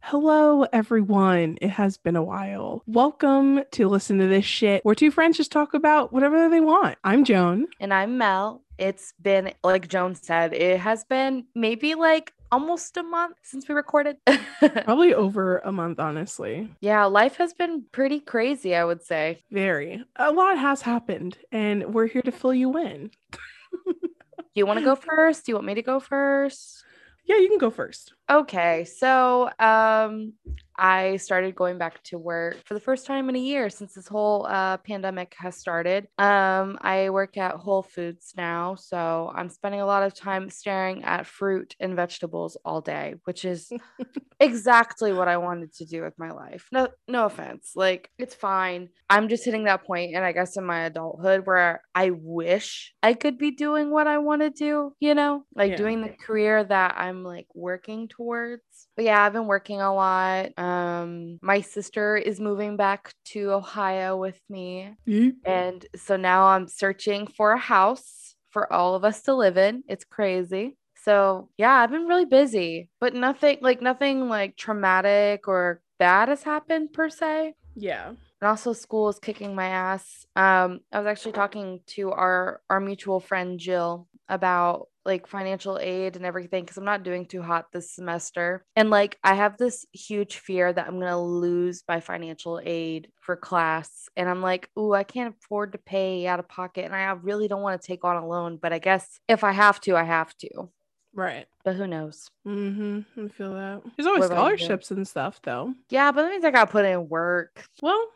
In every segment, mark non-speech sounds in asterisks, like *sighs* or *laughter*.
Hello, everyone. It has been a while. Welcome to Listen to This Shit, where two friends just talk about whatever they want. I'm Joan. And I'm Mel. It's been, like Joan said, it has been maybe like almost a month since we recorded. *laughs* Probably over a month, honestly. Yeah, life has been pretty crazy, I would say. Very. A lot has happened, and we're here to fill you in. Do you want to go *laughs* first? Do you want me to go first? Yeah, you can go first. Okay, so um, I started going back to work for the first time in a year since this whole uh, pandemic has started. Um, I work at Whole Foods now, so I'm spending a lot of time staring at fruit and vegetables all day, which is *laughs* exactly what I wanted to do with my life. No, no offense, like it's fine. I'm just hitting that point, and I guess in my adulthood where I wish I could be doing what I want to do. You know, like Yeah. doing the career that I'm like working towards. But yeah, I've been working a lot. Um, my sister is moving back to Ohio with me. Yeep. And so now I'm searching for a house for all of us to live in. It's crazy. So yeah, I've been really busy, but nothing like nothing like traumatic or bad has happened per se. Yeah. And also school is kicking my ass. Um, I was actually talking to our our mutual friend Jill about like financial aid and everything because I'm not doing too hot this semester. And like I have this huge fear that I'm gonna lose my financial aid for class. And I'm like, ooh, I can't afford to pay out of pocket. And I really don't want to take on a loan, but I guess if I have to, I have to. Right. But who knows? Mm-hmm. I feel that. There's always What scholarships and stuff, though. Yeah, but that means I gotta put in work. Well,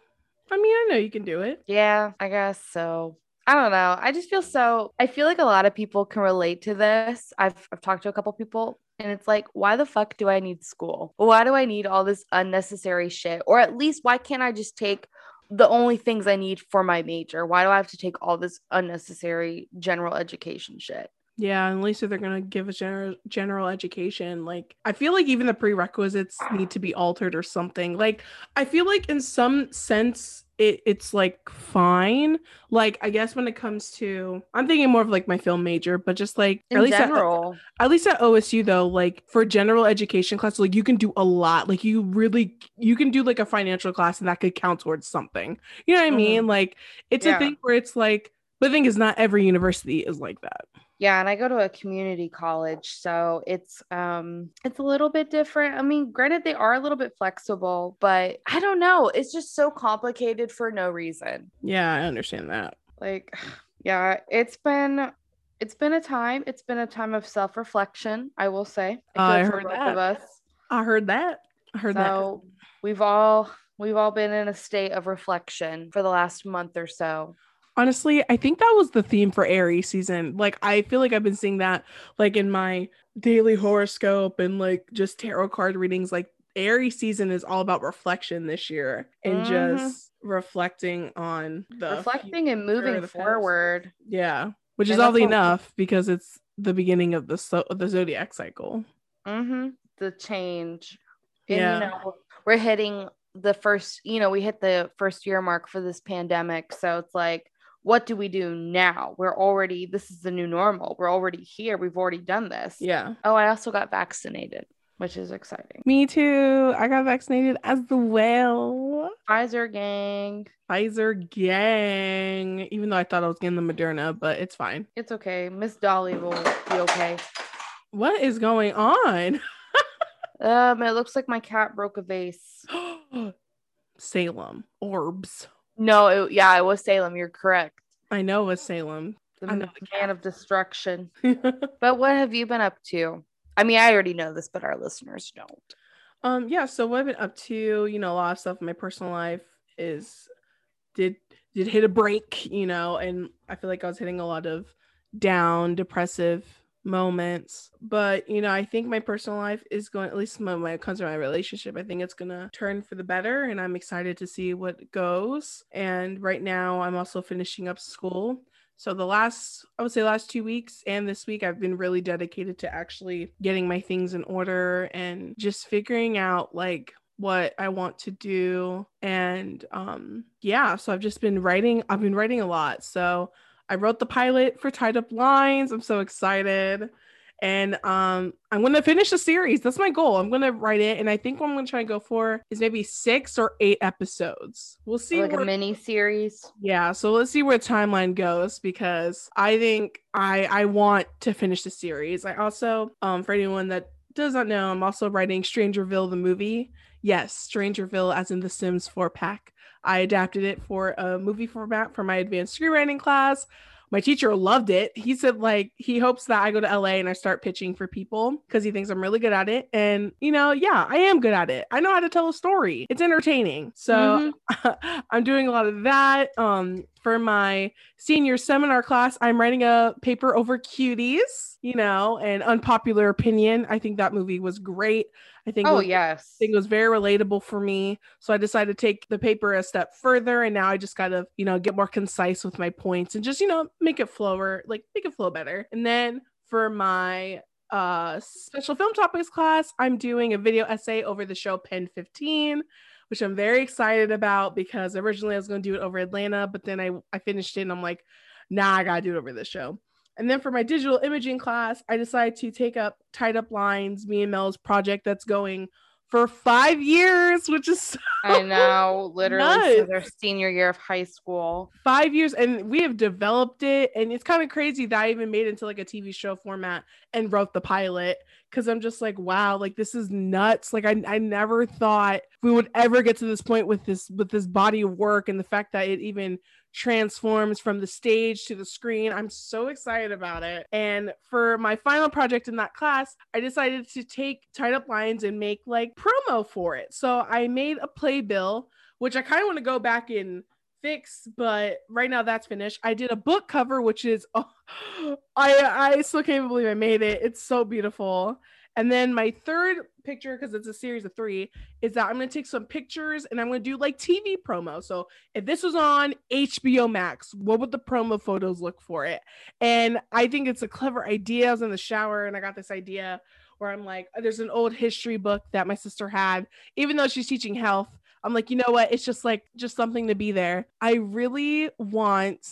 I mean, I know you can do it. Yeah, I guess so. I don't know. I just feel so I feel like a lot of people can relate to this. I've I've talked to a couple people and it's like, why the fuck do I need school? Why do I need all this unnecessary shit? Or at least why can't I just take the only things I need for my major? Why do I have to take all this unnecessary general education shit? Yeah, at least if they're gonna give a general general education, like I feel like even the prerequisites need to be altered or something. Like I feel like in some sense it it's like fine. Like I guess when it comes to I'm thinking more of like my film major, but just like In at least at- general. at least at OSU though, like for general education class, like you can do a lot. Like you really you can do like a financial class and that could count towards something. You know what I Mhm. mean? Like it's Yeah. a thing where it's like the thing is not every university is like that. Yeah, and I go to a community college, so it's um it's a little bit different. I mean, granted they are a little bit flexible, but I don't know, it's just so complicated for no reason. Yeah, I understand that. Like *sighs* yeah, it's been it's been a time. It's been a time of self-reflection, I will say. Uh, I heard that. of us. I heard that. I heard So we've all we've all been in a state of reflection for the last month or so. Honestly, I think that was the theme for Aries season. Like I feel like I've been seeing that like in my daily horoscope and like just tarot card readings. Like Aries season is all about reflection this year and Mhm. just reflecting on the Reflecting and moving the past. forward. Yeah, which is And that's oddly enough because it's the beginning of the so- the zodiac cycle. Mm-hmm. The change. And Yeah. you know, we're hitting the first, you know, we hit the first year mark for this pandemic. So it's like, what do we do now? We're already, this is the new normal. We're already here. We've already done this. Yeah. Oh, I also got vaccinated, which is exciting. Me too. I got vaccinated as well. Pfizer gang. Pfizer gang. Even though I thought I was getting the Moderna, but it's fine. It's okay. Miss Dolly will be okay. What is going on? *laughs* Um, it looks like my cat broke a vase. *gasps* Salem. Orbs. No, it, yeah, it was Salem. You're correct. I know it was Salem. The I know man the cat. of destruction. *laughs* *laughs* But what have you been up to? I mean, I already know this, but our listeners don't. um, yeah, so what I've been up to, you know, a lot of stuff in my personal life is did did hit a break, you know, and I feel like I was hitting a lot of down, depressive moments. But you know, I think my personal life is going at least when it comes to my relationship, I think it's gonna turn for the better and I'm excited to see what goes. And right now I'm also finishing up school. So the last, I would say last two weeks and this week, I've been really dedicated to actually getting my things in order and just figuring out like what I want to do. And um yeah, so I've just been writing, I've been writing a lot. So I wrote the pilot for Tied Up Lines. I'm so excited. And um I'm gonna finish the series. That's my goal. I'm gonna write it, and I think what I'm gonna try and go for is maybe six or eight episodes. We'll see. Like where, a mini series. Yeah. So let's see where timeline goes because I think I I want to finish the series. I also um for anyone that does not know, I'm also writing Strangerville the movie. Yes, Strangerville as in the Sims 4 pack. I adapted it for a movie format for my advanced screenwriting class my teacher loved it. He said like he hopes that I go to LA and I start pitching for people because he thinks I'm really good at it. And you know, yeah, I am good at it. I know how to tell a story. It's entertaining. So mm-hmm. *laughs* I'm doing a lot of that. Um for my senior seminar class, I'm writing a paper over cuties, you know, an unpopular opinion. I think that movie was great. I think oh was, yes, I think it was very relatable for me. So I decided to take the paper a step further, and now I just gotta you know get more concise with my points and just you know make it flow or like make it flow better. And then for my uh special film topics class, I'm doing a video essay over the show Pen 15 which I'm very excited about because originally I was going to do it over Atlanta, but then I, I finished it and I'm like, nah, I got to do it over this show. And then for my digital imaging class, I decided to take up Tied Up Lines, me and Mel's project that's going for five years, which is so I know, literally their senior year of high school. Five years, and we have developed it, and it's kind of crazy that I even made it into like a TV show format and wrote the pilot because I'm just like, wow, like this is nuts. Like I, I never thought we would ever get to this point with this with this body of work and the fact that it even transforms from the stage to the screen. I'm so excited about it. And for my final project in that class, I decided to take tied up lines and make like promo for it. So I made a playbill, which I kind of want to go back and fix, but right now that's finished. I did a book cover, which is *laughs* oh, I I still can't believe I made it. It's so beautiful. And then my third picture, because it's a series of three, is that I'm going to take some pictures and I'm going to do like TV promo. So if this was on HBO Max, what would the promo photos look for it? And I think it's a clever idea. I was in the shower and I got this idea where I'm like, there's an old history book that my sister had, even though she's teaching health. I'm like, you know what? It's just like, just something to be there. I really want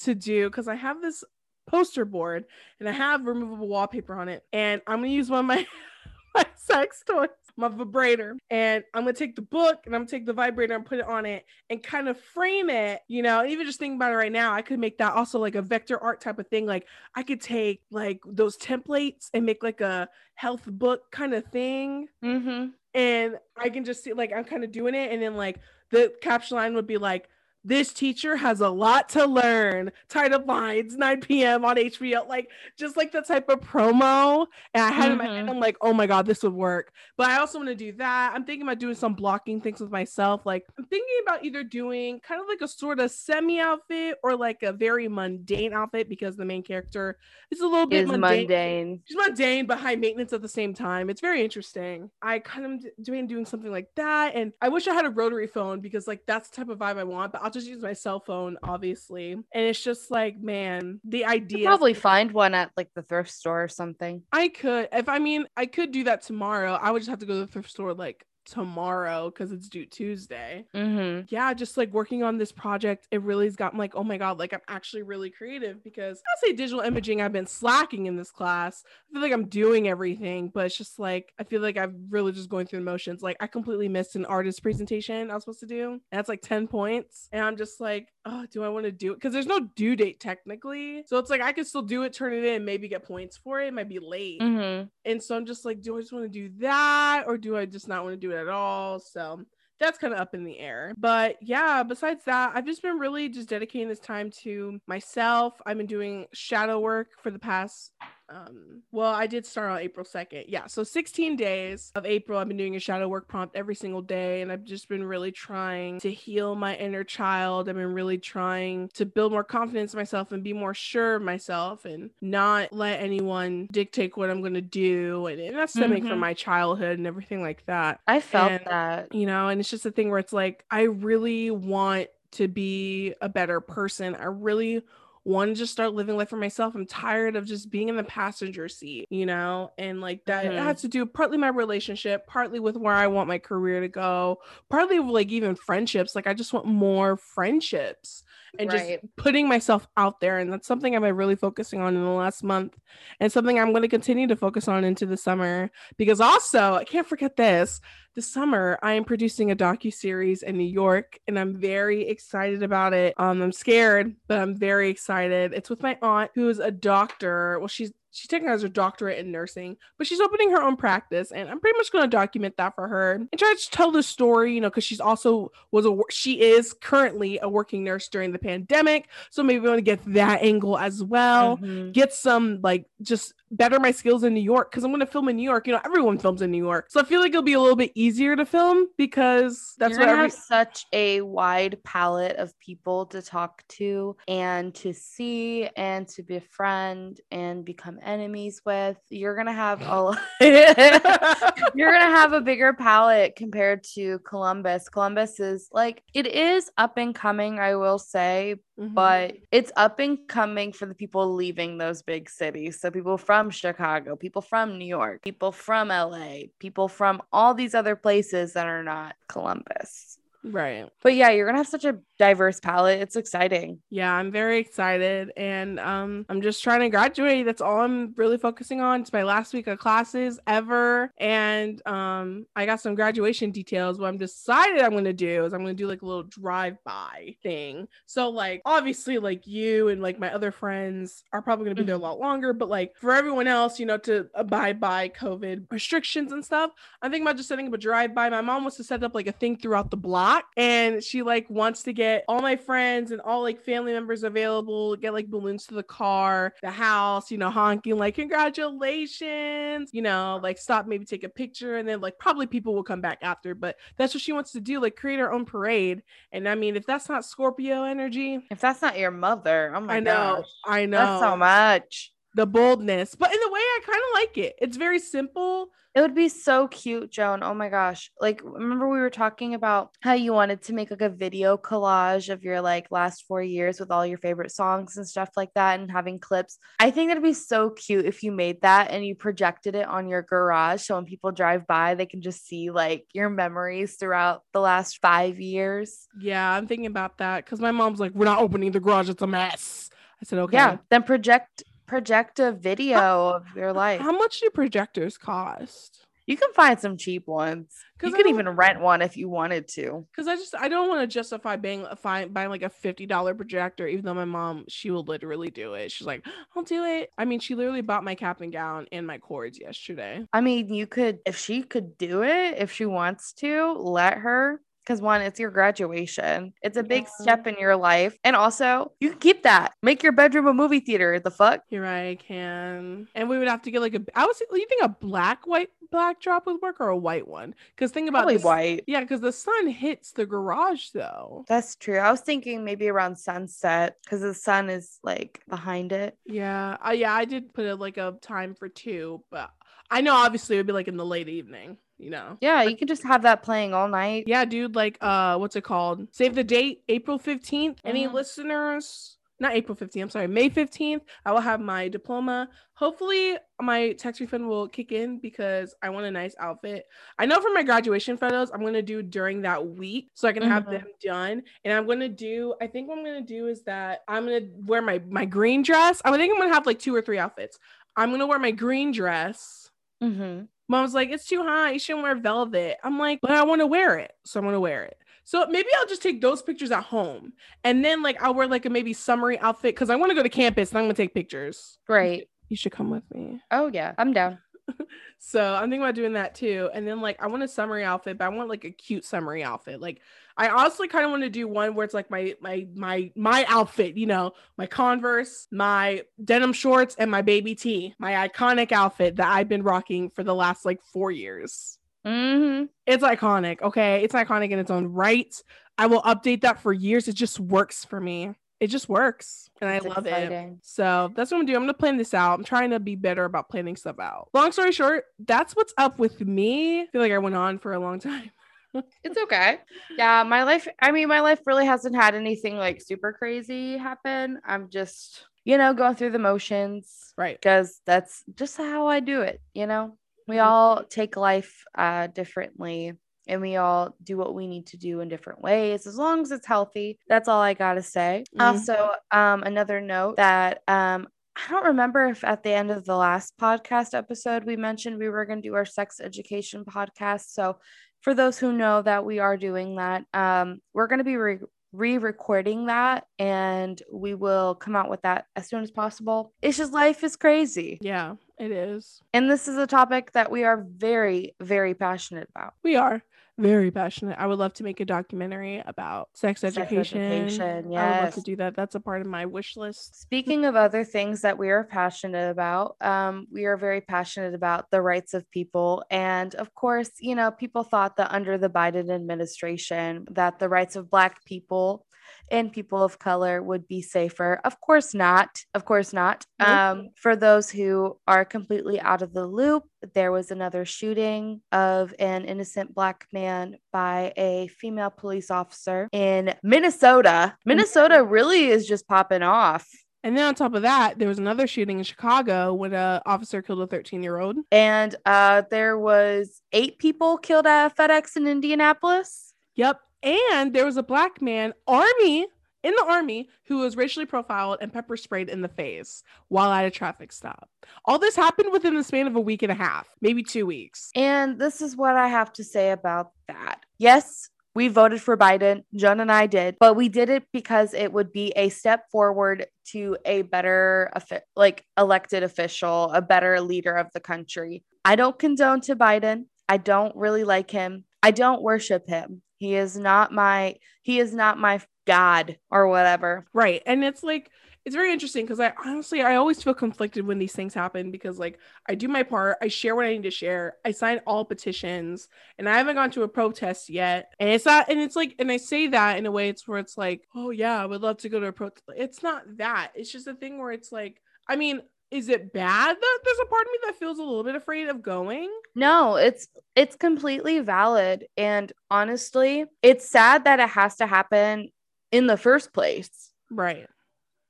to do because I have this poster board and I have removable wallpaper on it. And I'm gonna use one of my *laughs* *laughs* my sex toys, my vibrator, and I'm gonna take the book and I'm gonna take the vibrator and put it on it and kind of frame it. You know, even just thinking about it right now, I could make that also like a vector art type of thing. Like I could take like those templates and make like a health book kind of thing. Mm-hmm. And I can just see like I'm kind of doing it, and then like the caption line would be like this teacher has a lot to learn. Tied up lines, 9 p.m. on HBO, like just like the type of promo. And I had mm-hmm. in my head, mm-hmm. I'm like, oh my God, this would work. But I also want to do that. I'm thinking about doing some blocking things with myself. Like, I'm thinking about either doing kind of like a sort of semi outfit or like a very mundane outfit because the main character is a little bit mundane. mundane. She's mundane, but high maintenance at the same time. It's very interesting. I kind of doing doing something like that. And I wish I had a rotary phone because like that's the type of vibe I want. But I'll just use my cell phone, obviously. And it's just like, man, the idea. Probably find one at like the thrift store or something. I could, if I mean, I could do that tomorrow. I would just have to go to the thrift store like tomorrow because it's due Tuesday. Mm-hmm. Yeah, just like working on this project, it really has gotten like, oh my God, like I'm actually really creative because I say digital imaging, I've been slacking in this class. I feel like I'm doing everything, but it's just like, I feel like I'm really just going through the motions. Like I completely missed an artist presentation I was supposed to do. And that's like 10 points. And I'm just like, oh, do I want to do it? Because there's no due date technically. So it's like I can still do it, turn it in, maybe get points for it. It might be late. Mm-hmm. And so I'm just like, do I just want to do that or do I just not want to do it at all? So that's kind of up in the air. But yeah, besides that, I've just been really just dedicating this time to myself. I've been doing shadow work for the past um well i did start on april 2nd yeah so 16 days of april i've been doing a shadow work prompt every single day and i've just been really trying to heal my inner child. I've been really trying to build more confidence in myself and be more sure of myself and not let anyone dictate what i'm going to do and, and that's stemming mm-hmm. from my childhood and everything like that. I felt and, that. you know and it's just a thing where it's like i really want to be a better person. I really want to just start living life for myself. I'm tired of just being in the passenger seat, you know? And like that mm-hmm. to do partly my relationship, partly with where I want my career to go, partly like even friendships. Like I just want more friendships and right. just putting myself out there. And that's something I've been really focusing on in the last month and something I'm going to continue to focus on into the summer. Because also, I can't forget this this summer I am producing a docu series in New York and I'm very excited about it. Um, I'm scared, but I'm very excited. It's with my aunt who is a doctor. Well, she's she taking has her doctorate in nursing, but she's opening her own practice, and I'm pretty much going to document that for her and try to tell the story, you know, because she's also was a she is currently a working nurse during the pandemic, so maybe we want to get that angle as well, mm-hmm. get some like just better my skills in New York because I'm going to film in New York. You know, everyone films in New York, so I feel like it'll be a little bit easier to film because that's You're what every- have such a wide palette of people to talk to and to see and to befriend and become enemies with. You're gonna have a *laughs* *laughs* you're gonna have a bigger palette compared to Columbus. Columbus is like it is up and coming, I will say, mm-hmm. but it's up and coming for the people leaving those big cities. So people from Chicago, people from New York, people from LA, people from all these other places that are not Columbus. Right. But yeah, you're gonna have such a diverse palette. It's exciting. Yeah, I'm very excited. And um, I'm just trying to graduate. That's all I'm really focusing on. It's my last week of classes ever. And um, I got some graduation details. What I'm decided I'm gonna do is I'm gonna do like a little drive-by thing. So like obviously like you and like my other friends are probably gonna be mm-hmm. there a mm-hmm. lot longer, but like for everyone else, you know, to abide by COVID restrictions and stuff, I'm thinking about just setting up a drive-by. My mom wants to set up like a thing throughout the block and she like wants to get all my friends and all like family members available get like balloons to the car the house you know honking like congratulations you know like stop maybe take a picture and then like probably people will come back after but that's what she wants to do like create her own parade. And i mean if that's not scorpio energy if that's not your mother oh my i know gosh. i know that's so much the boldness but in a way i kind of like it it's very simple it would be so cute, Joan. Oh my gosh. Like, remember we were talking about how you wanted to make like a video collage of your like last four years with all your favorite songs and stuff like that and having clips. I think that'd be so cute if you made that and you projected it on your garage. So when people drive by, they can just see like your memories throughout the last five years. Yeah, I'm thinking about that because my mom's like, we're not opening the garage. It's a mess. I said, okay. Yeah, then project project a video how, of your life. How much do projectors cost? You can find some cheap ones. You could even rent one if you wanted to. Because I just I don't want to justify buying buying like a fifty dollar projector, even though my mom she will literally do it. She's like, I'll do it. I mean, she literally bought my cap and gown and my cords yesterday. I mean, you could if she could do it if she wants to, let her because one, it's your graduation. It's a big yeah. step in your life. And also, you can keep that. Make your bedroom a movie theater. The fuck? You're right, I can. And we would have to get like a I was you think a black white black drop would work or a white one? Because think about Probably this, white. Yeah, because the sun hits the garage though. That's true. I was thinking maybe around sunset because the sun is like behind it. Yeah. Uh, yeah, I did put it like a time for two, but I know obviously it would be like in the late evening you know. Yeah, you can just have that playing all night. Yeah, dude, like uh what's it called? Save the date, April 15th. Mm-hmm. Any listeners? Not April 15th, I'm sorry, May 15th. I will have my diploma. Hopefully my tax refund will kick in because I want a nice outfit. I know for my graduation photos, I'm gonna do during that week so I can mm-hmm. have them done. And I'm gonna do, I think what I'm gonna do is that I'm gonna wear my my green dress. I think I'm gonna have like two or three outfits. I'm gonna wear my green dress. Mm-hmm Mom's like, it's too hot. You shouldn't wear velvet. I'm like, but I want to wear it. So I'm going to wear it. So maybe I'll just take those pictures at home. And then like I'll wear like a maybe summery outfit because I want to go to campus and I'm going to take pictures. Great. You should come with me. Oh, yeah. I'm down. *laughs* so I'm thinking about doing that too. And then like I want a summery outfit, but I want like a cute summery outfit. Like I honestly kind of want to do one where it's like my my my my outfit, you know, my Converse, my denim shorts, and my baby tee, my iconic outfit that I've been rocking for the last like four years. Mm-hmm. It's iconic. Okay, it's iconic in its own right. I will update that for years. It just works for me it just works and I love exciting. it. So that's what I'm gonna do. I'm gonna plan this out. I'm trying to be better about planning stuff out. Long story short, that's what's up with me. I feel like I went on for a long time. *laughs* it's okay. Yeah, my life, I mean, my life really hasn't had anything like super crazy happen. I'm just, you know, going through the motions. Right. Because that's just how I do it, you know? We Mhm. all take life uh differently and we all do what we need to do in different ways as long as it's healthy. That's all I got to say. Mhm. Also, um another note that um I don't remember if at the end of the last podcast episode we mentioned we were going to do our sex education podcast. So, for those who know that we are doing that, um, we're going to be re- recording that and we will come out with that as soon as possible. It's just life is crazy. Yeah, it is. And this is a topic that we are very, very passionate about. We are very passionate. I would love to make a documentary about sex Sex education. education, I would love to do that. That's a part of my wish list. Speaking of other things that we are passionate about, um, we are very passionate about the rights of people. And of course, you know, people thought that under the Biden administration that the rights of Black people and people of color would be safer. Of course not. Of course not. Nope. Um, for those who are completely out of the loop, there was another shooting of an innocent Black man by a female police officer in Minnesota. Minnesota really is just popping off. And then on top of that, there was another shooting in Chicago when a officer killed a 13 year old. And uh, there was eight people killed at FedEx in Indianapolis. Yep. And there was a black man, army in the army, who was racially profiled and pepper sprayed in the face while at a traffic stop. All this happened within the span of a week and a half, maybe two weeks. And this is what I have to say about that. Yes, we voted for Biden. Joan and I did, but we did it because it would be a step forward to a better, like elected official, a better leader of the country. I don't condone to Biden. I don't really like him. I don't worship him. He is not my. He is not my god or whatever. Right. And it's like, it's very interesting because I honestly, I always feel conflicted when these things happen because, like, I do my part, I share what I need to share, I sign all petitions, and I haven't gone to a protest yet. And it's not, and it's like, and I say that in a way, it's where it's like, oh, yeah, I would love to go to a protest. It's not that. It's just a thing where it's like, I mean, is it bad that there's a part of me that feels a little bit afraid of going? No, it's it's completely valid and honestly, it's sad that it has to happen in the first place. Right.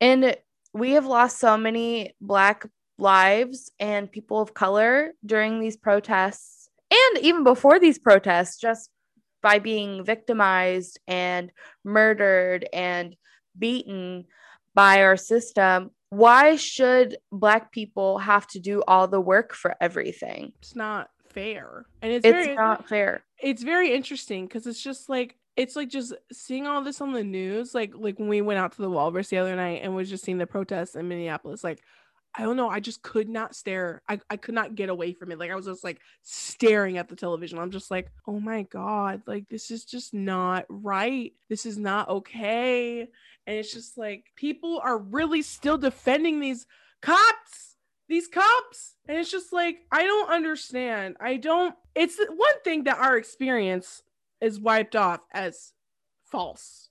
And we have lost so many black lives and people of color during these protests and even before these protests just by being victimized and murdered and beaten by our system. Why should black people have to do all the work for everything? It's not fair. And it's, It's very, not fair. it's very interesting because it's just like it's like just seeing all this on the news like like when we went out to the walrus the other night and was just seeing the protests in minneapolis like i don't know i just could not stare I, I could not get away from it like i was just like staring at the television i'm just like oh my god like this is just not right this is not okay and it's just like people are really still defending these cops these cops and it's just like i don't understand i don't it's one thing that our experience is wiped off as false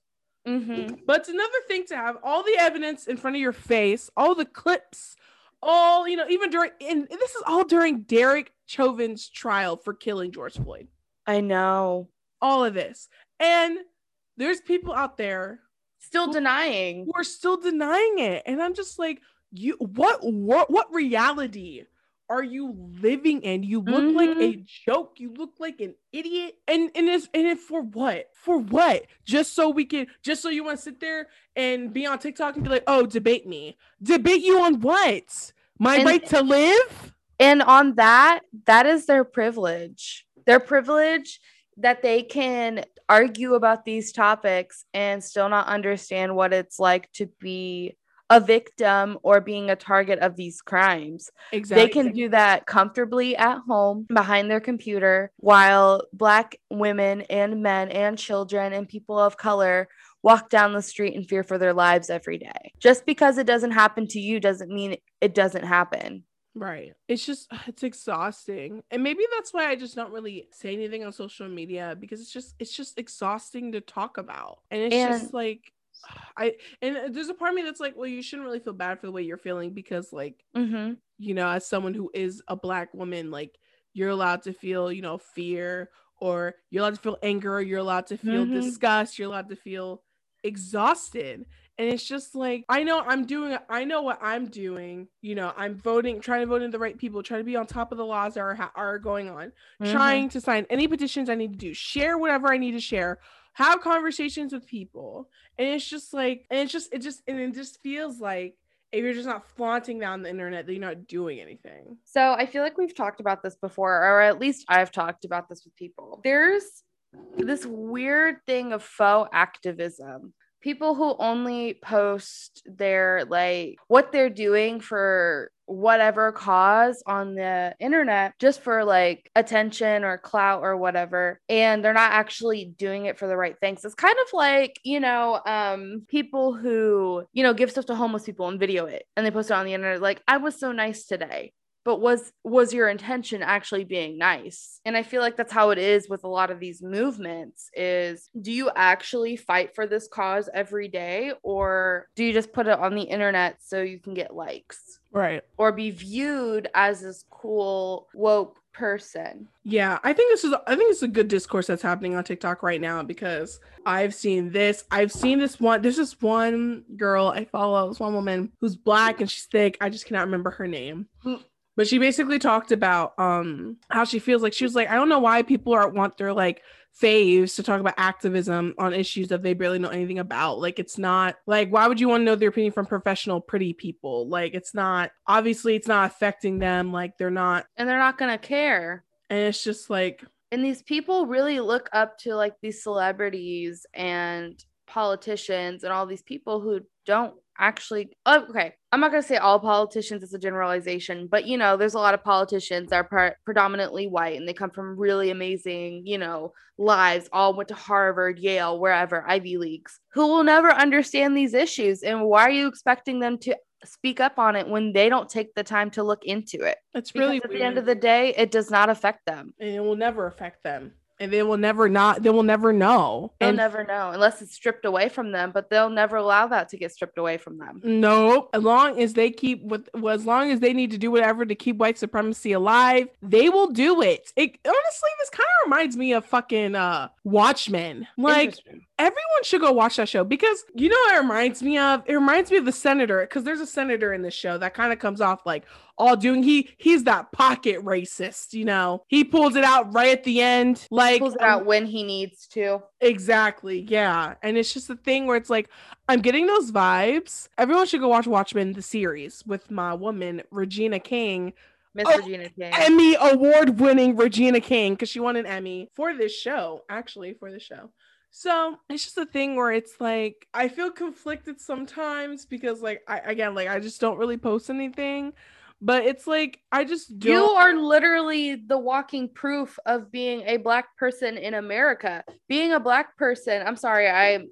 Mm-hmm. but it's another thing to have all the evidence in front of your face all the clips all you know even during and this is all during derek chauvin's trial for killing george floyd I know. all of this and there's people out there Still Well- denying. We're still denying it and i'm just like you what what what reality are you living in? You look like a mm-hmm. joke. You look like an idiot. And and it's and it for what? For what? Just so we can just so you want to sit there and be on tiktok and be like oh debate me. Debate you on what? My And- right to live? And on that, that is their privilege. Their privilege that they can argue about these topics and still not understand what it's like to be a victim or being a target of these crimes. exactly They can do that comfortably at home behind their computer while Black women and men and children and people of color walk down the street in fear for their lives every day. Just because it doesn't happen to you doesn't mean it doesn't happen. Right. It's just *sighs* it's exhausting. And maybe that's why I just don't really say anything on social media because it's just it's just exhausting to talk about. And it's just like I and there's a part of me that's like, well, you shouldn't really feel bad for the way you're feeling because like, Mhm. you know, as someone who is a black woman, like you're allowed to feel, you know, fear or you're allowed to feel anger, you're allowed to feel Mhm. disgust, you're allowed to feel exhausted. And it's just like, I know I'm doing, I know what I'm doing. You know, I'm voting, trying to vote in the right people, trying to be on top of the laws that are, are going on, Mhm. trying to sign any petitions I need to do, share whatever I need to share, have conversations with people. And it's just like, and it's just, it just, and it just feels like if you're just not flaunting that on the internet, that you're not doing anything. So I feel like we've talked about this before, or at least I've talked about this with people. There's this weird thing of faux activism. People who only post their like what they're doing for whatever cause on the internet just for like attention or clout or whatever and they're not actually doing it for the right things. It's kind of like you know um people who you know give stuff to homeless people and video it and they post it on the internet like i was so nice today but was was your intention actually being nice? And i feel like that's how it is with a lot of these movements is do you actually fight for this cause every day or do you just put it on the internet so you can get likes Right. or be viewed as this cool woke person Yeah, I think this is I think it's a good discourse that's happening on TikTok right now because I've seen this. I've seen this one. There's this one girl I follow, this one woman who's black and she's thick. I just cannot remember her name. But she basically talked about um how she feels like she was like, I don't know why people are want their like faves to talk about activism on issues that they barely know anything about. Like it's not like why would you want to know their opinion from professional pretty people? Like it's not obviously it's not affecting them. Like they're not and they're not going to care and it's just like and these people really look up to like these celebrities and politicians and all these people who don't actually oh, okay i'm not going to say all politicians it's a generalization but you know there's a lot of politicians that are pre- predominantly white and they come from really amazing you know lives all went to harvard yale wherever ivy leagues who will never understand these issues and why are you expecting them to speak up on it when they don't take the time to look into it? It's because really at the end of the day it does not affect them. And it will never affect them and they will never not they will never know. They'll and never know unless it's stripped away from them, but they'll never allow that to get stripped away from them. no as long as they keep with well, as long as they need to do whatever to keep white supremacy alive they will do it. It honestly this kind of reminds me of fucking uh watchmen. Like everyone should go watch that show because you know what it reminds me of? It reminds me of the senator because there's a senator in this show that kind of comes off like all doing he he's that pocket racist you know he pulls it out right at the end like pulls it um, out when he needs to. Exactly. Yeah. And it's just a thing where it's like, I'm getting those vibes. Everyone should go watch Watchmen, the series with my woman, Regina King, Miss Oh, Regina King. Emmy award winning Regina King, because she won an Emmy for this show, actually, for the show. So it's just a thing where it's like, I feel conflicted sometimes because, like, I, again, like, I just don't really post anything. But it's like, I just don't. you are literally the walking proof of being a black person in America. Being a black person, I'm sorry, I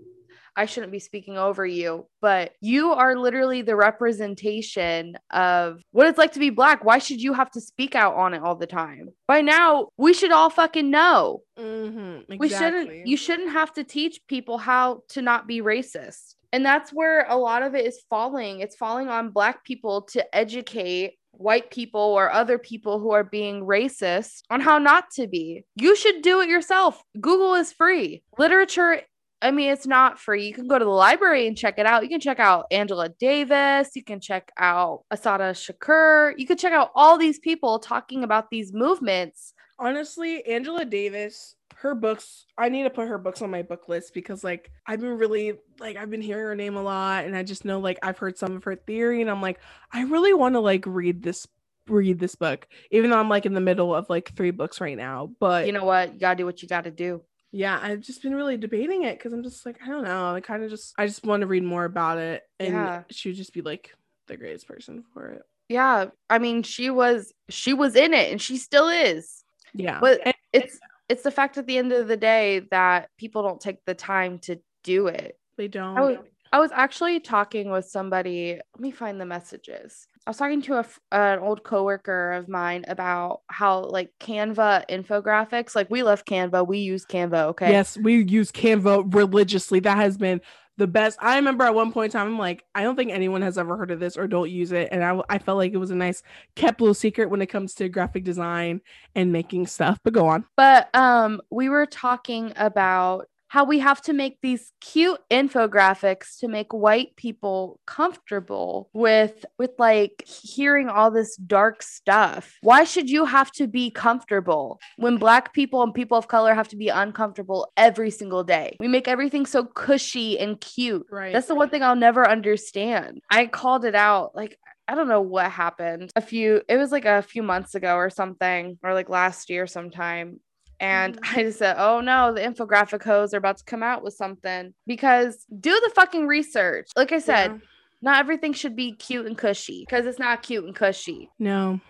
I shouldn't be speaking over you, but you are literally the representation of what it's like to be black. Why should you have to speak out on it all the time? By now, we should all fucking know. Mhm, we shouldn't you shouldn't have to teach people how to not be racist and that's where a lot of it is falling it's falling on black people to educate white people or other people who are being racist on how not to be you should do it yourself google is free literature I mean, it's not free. You can go to the library and check it out. You can check out Angela Davis. You can check out Assata Shakur. You can check out all these people talking about these movements honestly angela davis her books i need to put her books on my book list because like i've been really like i've been hearing her name a lot and i just know like i've heard some of her theory and i'm like i really want to like read this read this book even though i'm like in the middle of like three books right now but you know what? You gotta do what you gotta do. Yeah i've just been really debating it because i'm just like i don't know. I kind of just i just want to read more about it and Yeah. she would just be like the greatest person for it. Yeah i mean she was she was in it and she still is. Yeah. But it's it's the fact at the end of the day that people don't take the time to do it. They don't I was, I was actually talking with somebody let me find the messages. I was talking to a, an old coworker of mine about how like canva infographics like we love canva we use canva okay? Yes, we use Canva religiously. That has been the best. I remember at one point in time, I'm like, I don't think anyone has ever heard of this or don't use it. And I, I felt like it was a nice kept little secret when it comes to graphic design and making stuff. But go on. But um, we were talking about how we have to make these cute infographics to make white people comfortable with with like hearing all this dark stuff. Why should you have to be comfortable when black people and people of color have to be uncomfortable every single day? We make everything so cushy and cute. Right. That's the one thing I'll never understand. I called it out like I don't know what happened. A few, it was like a few months ago or something, or like last year sometime. And Mhm. I just said, oh no, the infographic hoes are about to come out with something because do the fucking research. Like I said, Yeah. not everything should be cute and cushy because it's not cute and cushy. No,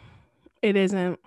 it isn't.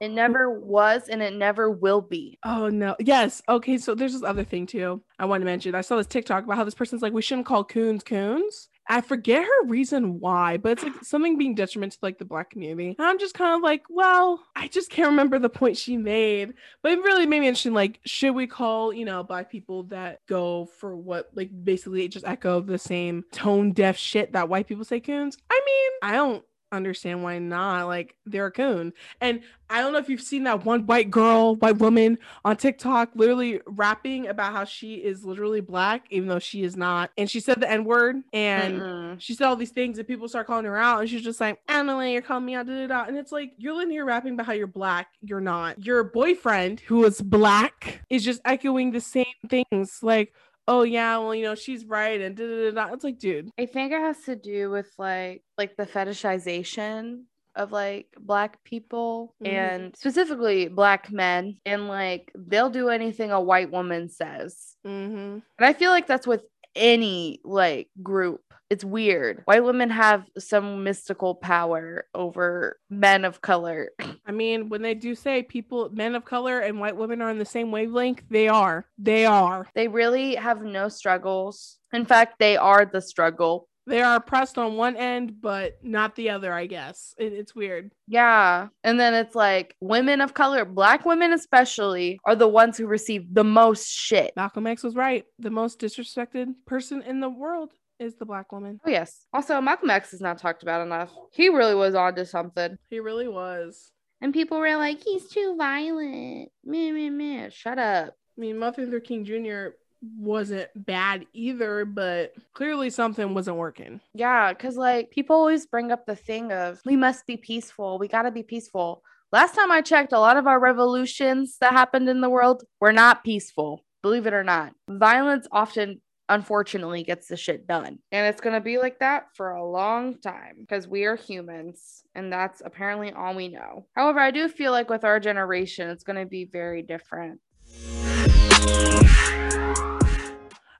It never was and it never will be. Oh no. Yes. Okay. So there's this other thing too. I want to mention. I saw this TikTok about how this person's like, we shouldn't call coons coons. I forget her reason why, but it's like something being detriment to like the black community. And I'm just kind of like, well, I just can't remember the point she made. But it really made me interested. Like, should we call, you know, black people that go for what like basically just echo the same tone deaf shit that white people say coons? I mean, I don't understand why not. Like they're a coon. And I don't know if you've seen that one white girl, white woman on TikTok literally rapping about how she is literally black, even though she is not. And she said the N word and Mm-mm. she said all these things and people start calling her out. And she's just like, I don't know why you're calling me out. Da, da, da. And it's like, you're in here rapping about how you're black. You're not. Your boyfriend, who is black, is just echoing the same things. Like, oh, yeah, well, you know, she's right. And da, da, da. It's like, dude, I think it has to do with like like the fetishization of like black people Mhm. and specifically black men and like they'll do anything a white woman says. mm-hmm. And I feel like that's with any like group. It's weird. White women have some mystical power over men of color. *laughs* I mean, when they do say people, men of color and white women are on the same wavelength, they are. They are. They really have no struggles. In fact, they are the struggle. They are oppressed on one end, but not the other, I guess. It, it's weird. Yeah. And then it's like women of color, black women especially, are the ones who receive the most shit. Malcolm X was right. The most disrespected person in the world is the black woman. Oh, yes. Also, Malcolm X is not talked about enough. He really was onto something. He really was. And people were like, he's too violent. Meh, meh, meh. Shut up. I mean, Martin Luther King Jr. wasn't bad either, but clearly something wasn't working. Yeah, because like people always bring up the thing of we must be peaceful. We got to be peaceful. Last time I checked, a lot of our revolutions that happened in the world were not peaceful, believe it or not. Violence often, unfortunately, gets the shit done. And it's going to be like that for a long time because we are humans and that's apparently all we know. However, I do feel like with our generation, it's going to be very different.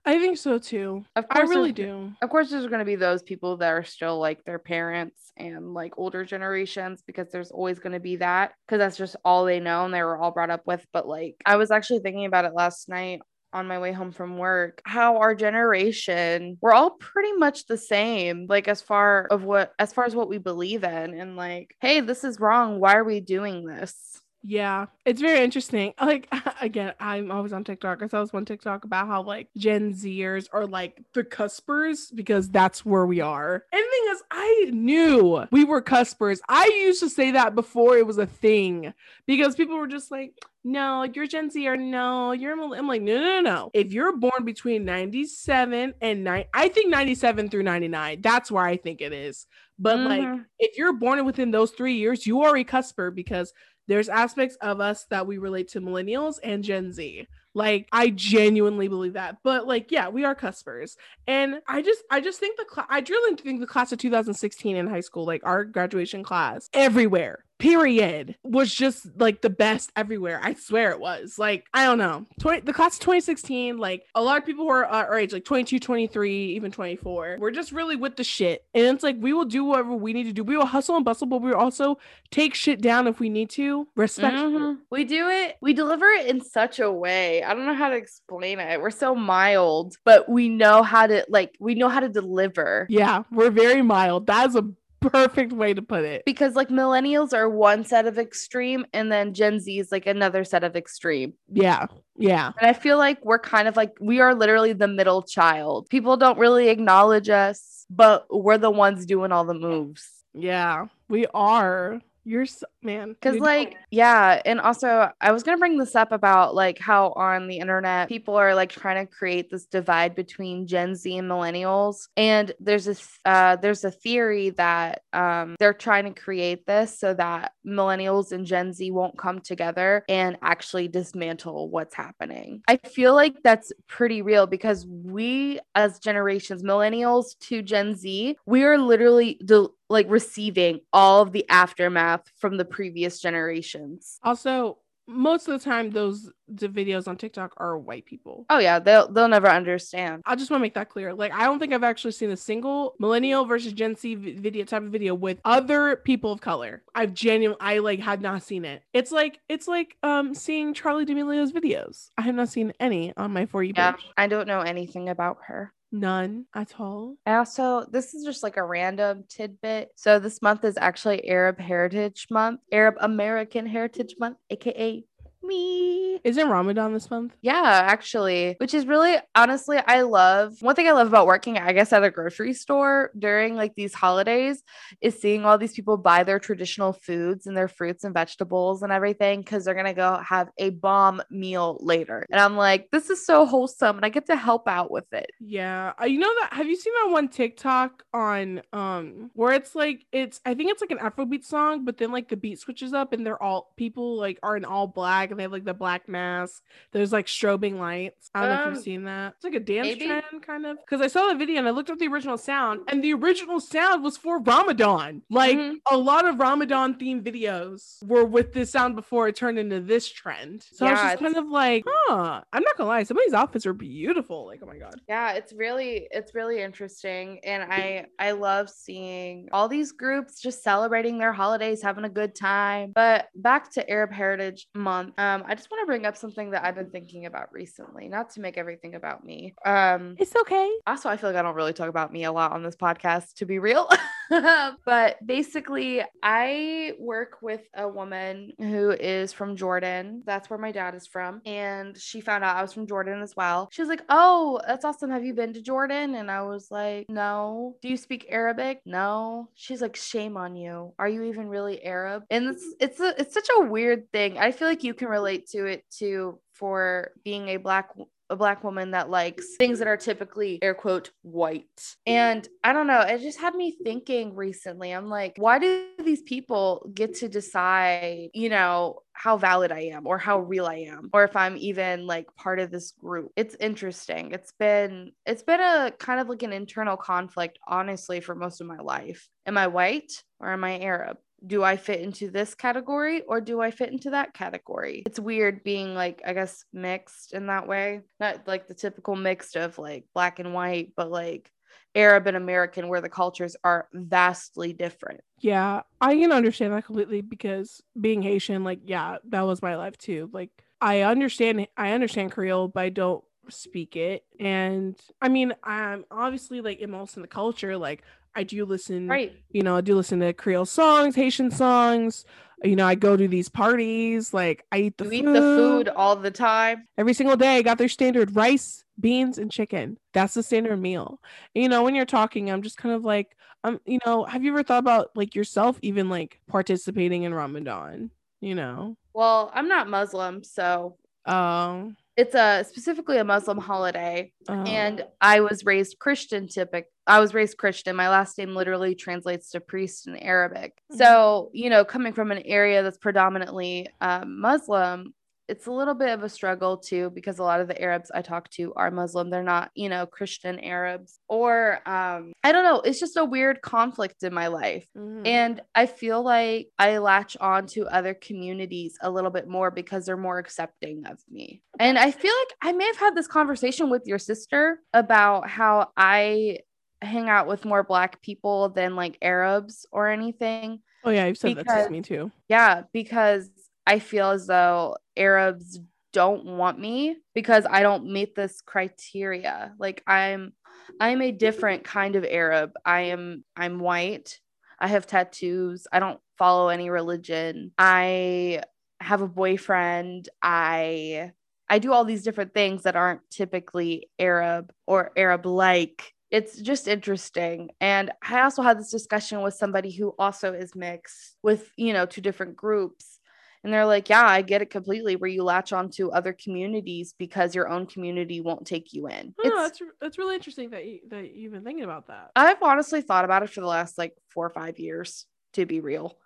I think so too. Of course, I really do. Of course, there's going to be those people that are still like their parents and like older generations because there's always going to be that because that's just all they know and they were all brought up with. But like, I was actually thinking about it last night on my way home from work how our generation we're all pretty much the same like as far of what as far as what we believe in and like hey this is wrong. Why are we doing this Yeah, it's very interesting. *laughs* Like *laughs* again, I'm always on TikTok. I saw this one TikTok about how like Gen Zers are like the cuspers because that's where we are. And the thing is, I knew we were cuspers. I used to say that before it was a thing because people were just like, "No, you're Gen Z," or "No, you're." Mill-" I'm like, "No, no, no, no. If you're born between '97 and nine, I think '97 through '99. That's where I think it is. But like, Mhm. if you're born within those three years, you are a cusper because there's aspects of us that we relate to millennials and Gen Z. Like I genuinely believe that. But like yeah, we are cuspers. And I just I just think the class I really think the class of 2016 in high school, like our graduation class, everywhere. Period was just like the best everywhere. I swear it was. Like, I don't know. 20, the class of 2016, like a lot of people who are uh, our age, like 22, 23, even 24, we're just really with the shit. And it's like we will do whatever we need to do. We will hustle and bustle, but we also take shit down if we need to. Respect. Mhm. We do it, we deliver it in such a way. I don't know how to explain it. We're so mild, but we know how to like we know how to deliver. Yeah, we're very mild. That is a perfect way to put it. because like millennials are one set of extreme and then Gen Z is like another set of extreme. Yeah. Yeah. And I feel like we're kind of like we are literally the middle child. People don't really acknowledge us, but we're the ones doing all the moves. Yeah. We are. You're so, man. Cause you like, yeah, and also I was gonna bring this up about like how on the internet people are like trying to create this divide between Gen Z and millennials, and there's this uh, there's a theory that um, they're trying to create this so that millennials and Gen Z won't come together and actually dismantle what's happening. I feel like that's pretty real because we as generations, millennials to Gen Z, we are literally the like receiving all of the aftermath from the previous generations. also most of the time those the videos on TikTok are white people. Oh yeah, they'll they'll never understand. I just want to make that clear. Like, I don't think I've actually seen a single millennial versus Gen Z video type of video with other people of color. I've genuinely, I like had not seen it. It's like, it's like um seeing Charli D'Amelio's videos. I have not seen any on my for you Yeah, page. I don't know anything about her. None at all. I also, this is just like a random tidbit. So, this month is actually Arab Heritage Month, Arab American Heritage Month, aka me. Isn't Ramadan this month? Yeah, actually, which is really honestly, I love one thing I love about working, I guess, at a grocery store during like these holidays is seeing all these people buy their traditional foods and their fruits and vegetables and everything because they're gonna go have a bomb meal later. And I'm like, this is so wholesome, and I get to help out with it. Yeah. Uh, you know that have you seen that one TikTok on um where it's like it's I think it's like an Afrobeat song, but then like the beat switches up and they're all people like are in all black and they have like the black mask. There's like strobing lights. I don't know if Um, you've seen that. It's like a dance maybe. trend kind of. Because I saw the video and I looked up the original sound, and the original sound was for Ramadan. Like Mhm. a lot of Ramadan themed videos were with this sound before it turned into this trend. So I was Yeah, just kind of like, huh. I'm not gonna lie, some of these outfits are beautiful. Like, oh my god. Yeah, it's really it's really interesting and I I love seeing all these groups just celebrating their holidays, having a good time. But back to Arab Heritage Month. Um I just want to bring up something that I've been thinking about recently, not to make everything about me. Um It's okay. also, I feel like I don't really talk about me a lot on this podcast, to be real. *laughs* *laughs* but basically, I work with a woman who is from Jordan. That's where my dad is from. And she found out I was from Jordan as well. She was like, Oh, that's awesome. Have you been to Jordan? And I was like, No. Do you speak Arabic? No. She's like, Shame on you. Are you even really Arab? And it's mm-hmm. it's a, it's such a weird thing. I feel like you can relate to it too for being a black a black woman that likes things that are typically air quote white. And I don't know, it just had me thinking recently. I'm like, why do these people get to decide, you know, how valid I am or how real I am or if I'm even like part of this group. It's interesting. It's been it's been a kind of like an internal conflict honestly for most of my life. Am I white or am I Arab? Do I fit into this category or do I fit into that category? It's weird being like, I guess, mixed in that way. Not like the typical mixed of like black and white, but like Arab and American, where the cultures are vastly different. Yeah, I can understand that completely because being Haitian, like, yeah, that was my life too. Like, I understand, I understand Creole, but I don't speak it. And I mean, I'm obviously like immersed in the culture. Like, I do listen, Right. you know, I do listen to Creole songs, Haitian songs. You know, I go to these parties. Like, I eat the You food. eat the food all the time. every single day. I got their standard rice, beans, and chicken. That's the standard meal. You know, when you're talking, I'm just kind of like, um, you know, have you ever thought about like yourself even like participating in Ramadan? You know, Well, I'm not Muslim, so um, it's a specifically a Muslim holiday. um, and I was raised Christian typic. I was raised Christian. My last name literally translates to priest in Arabic. Mhm. So, you know, coming from an area that's predominantly um, Muslim, it's a little bit of a struggle too because a lot of the Arabs I talk to are Muslim. They're not, you know, Christian Arabs. Or um, I don't know. It's just a weird conflict in my life. mhm. And I feel like I latch on to other communities a little bit more because they're more accepting of me. And I feel like I may have had this conversation with your sister about how I hang out with more black people than like Arabs or anything. oh yeah, you've said that to me too. Yeah, because I feel as though Arabs don't want me because I don't meet this criteria. Like I'm I'm a different kind of Arab. I am I'm white. I have tattoos. I don't follow any religion. I have a boyfriend. I I do all these different things that aren't typically Arab or Arab like. It's just interesting. And I also had this discussion with somebody who also is mixed with, you know, two different groups. And they're like, yeah, I get it completely where you latch onto other communities because your own community won't take you in. Oh, that's that's really interesting that you, that you've been thinking about that. I've honestly thought about it for the last like 4 or 5 years to be real.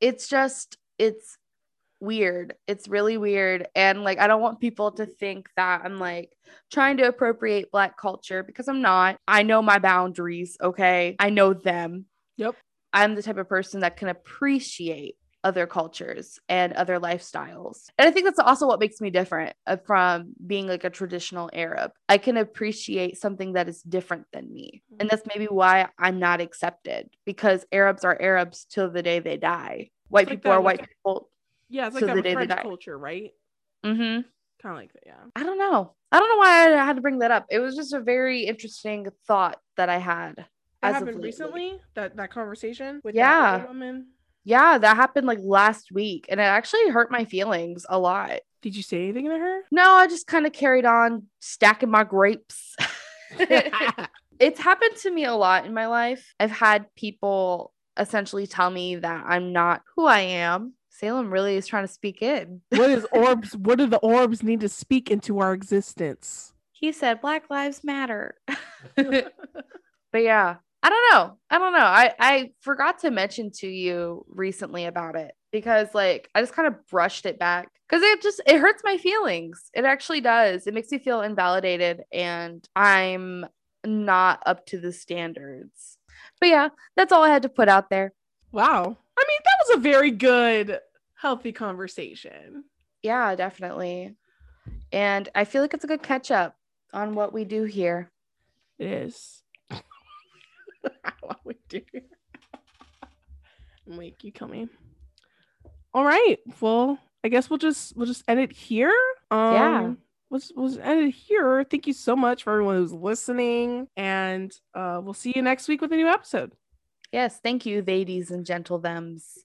It's just it's weird. It's really weird. And like, I don't want people to think that I'm like trying to appropriate Black culture because I'm not. I know my boundaries. Okay. I know them. Yep. I'm the type of person that can appreciate other cultures and other lifestyles. And I think that's also what makes me different uh, from being like a traditional Arab. I can appreciate something that is different than me. And that's maybe why I'm not accepted because Arabs are Arabs till the day they die. White people are white people Yeah, it's like So that the with day French culture, right? Mm-hmm. Kind of like that, yeah. I don't know. I don't know why I had to bring that up. It was just a very interesting thought that I had. That happened recently. That that conversation with Yeah. that woman. Yeah, that happened like last week and it actually hurt my feelings a lot. Did you say anything to her? No, I just kind of carried on stacking my grapes. *laughs* *laughs* it's happened to me a lot in my life. I've had people essentially tell me that I'm not who I am. Salem really is trying to speak in. what is *laughs* orbs? What do the orbs need to speak into our existence? He said Black Lives Matter. *laughs* but yeah i don't know i don't know i i forgot to mention to you recently about it because like i just kind of brushed it back because it just it hurts my feelings it actually does it makes me feel invalidated and i'm not up to the standards but yeah that's all i had to put out there Wow. I mean, that was a very good, healthy conversation. yeah definitely and i feel like it's a good catch up on what we do here It is. *laughs* what we do. Here. *laughs* Make you coming. All right. Well, I guess we'll just we'll just end it here. Um, Yeah. We'll just, we'll end it here. Thank you so much for everyone who's listening, and uh, we'll see you next week with a new episode. yes thank you ladies and gentle thems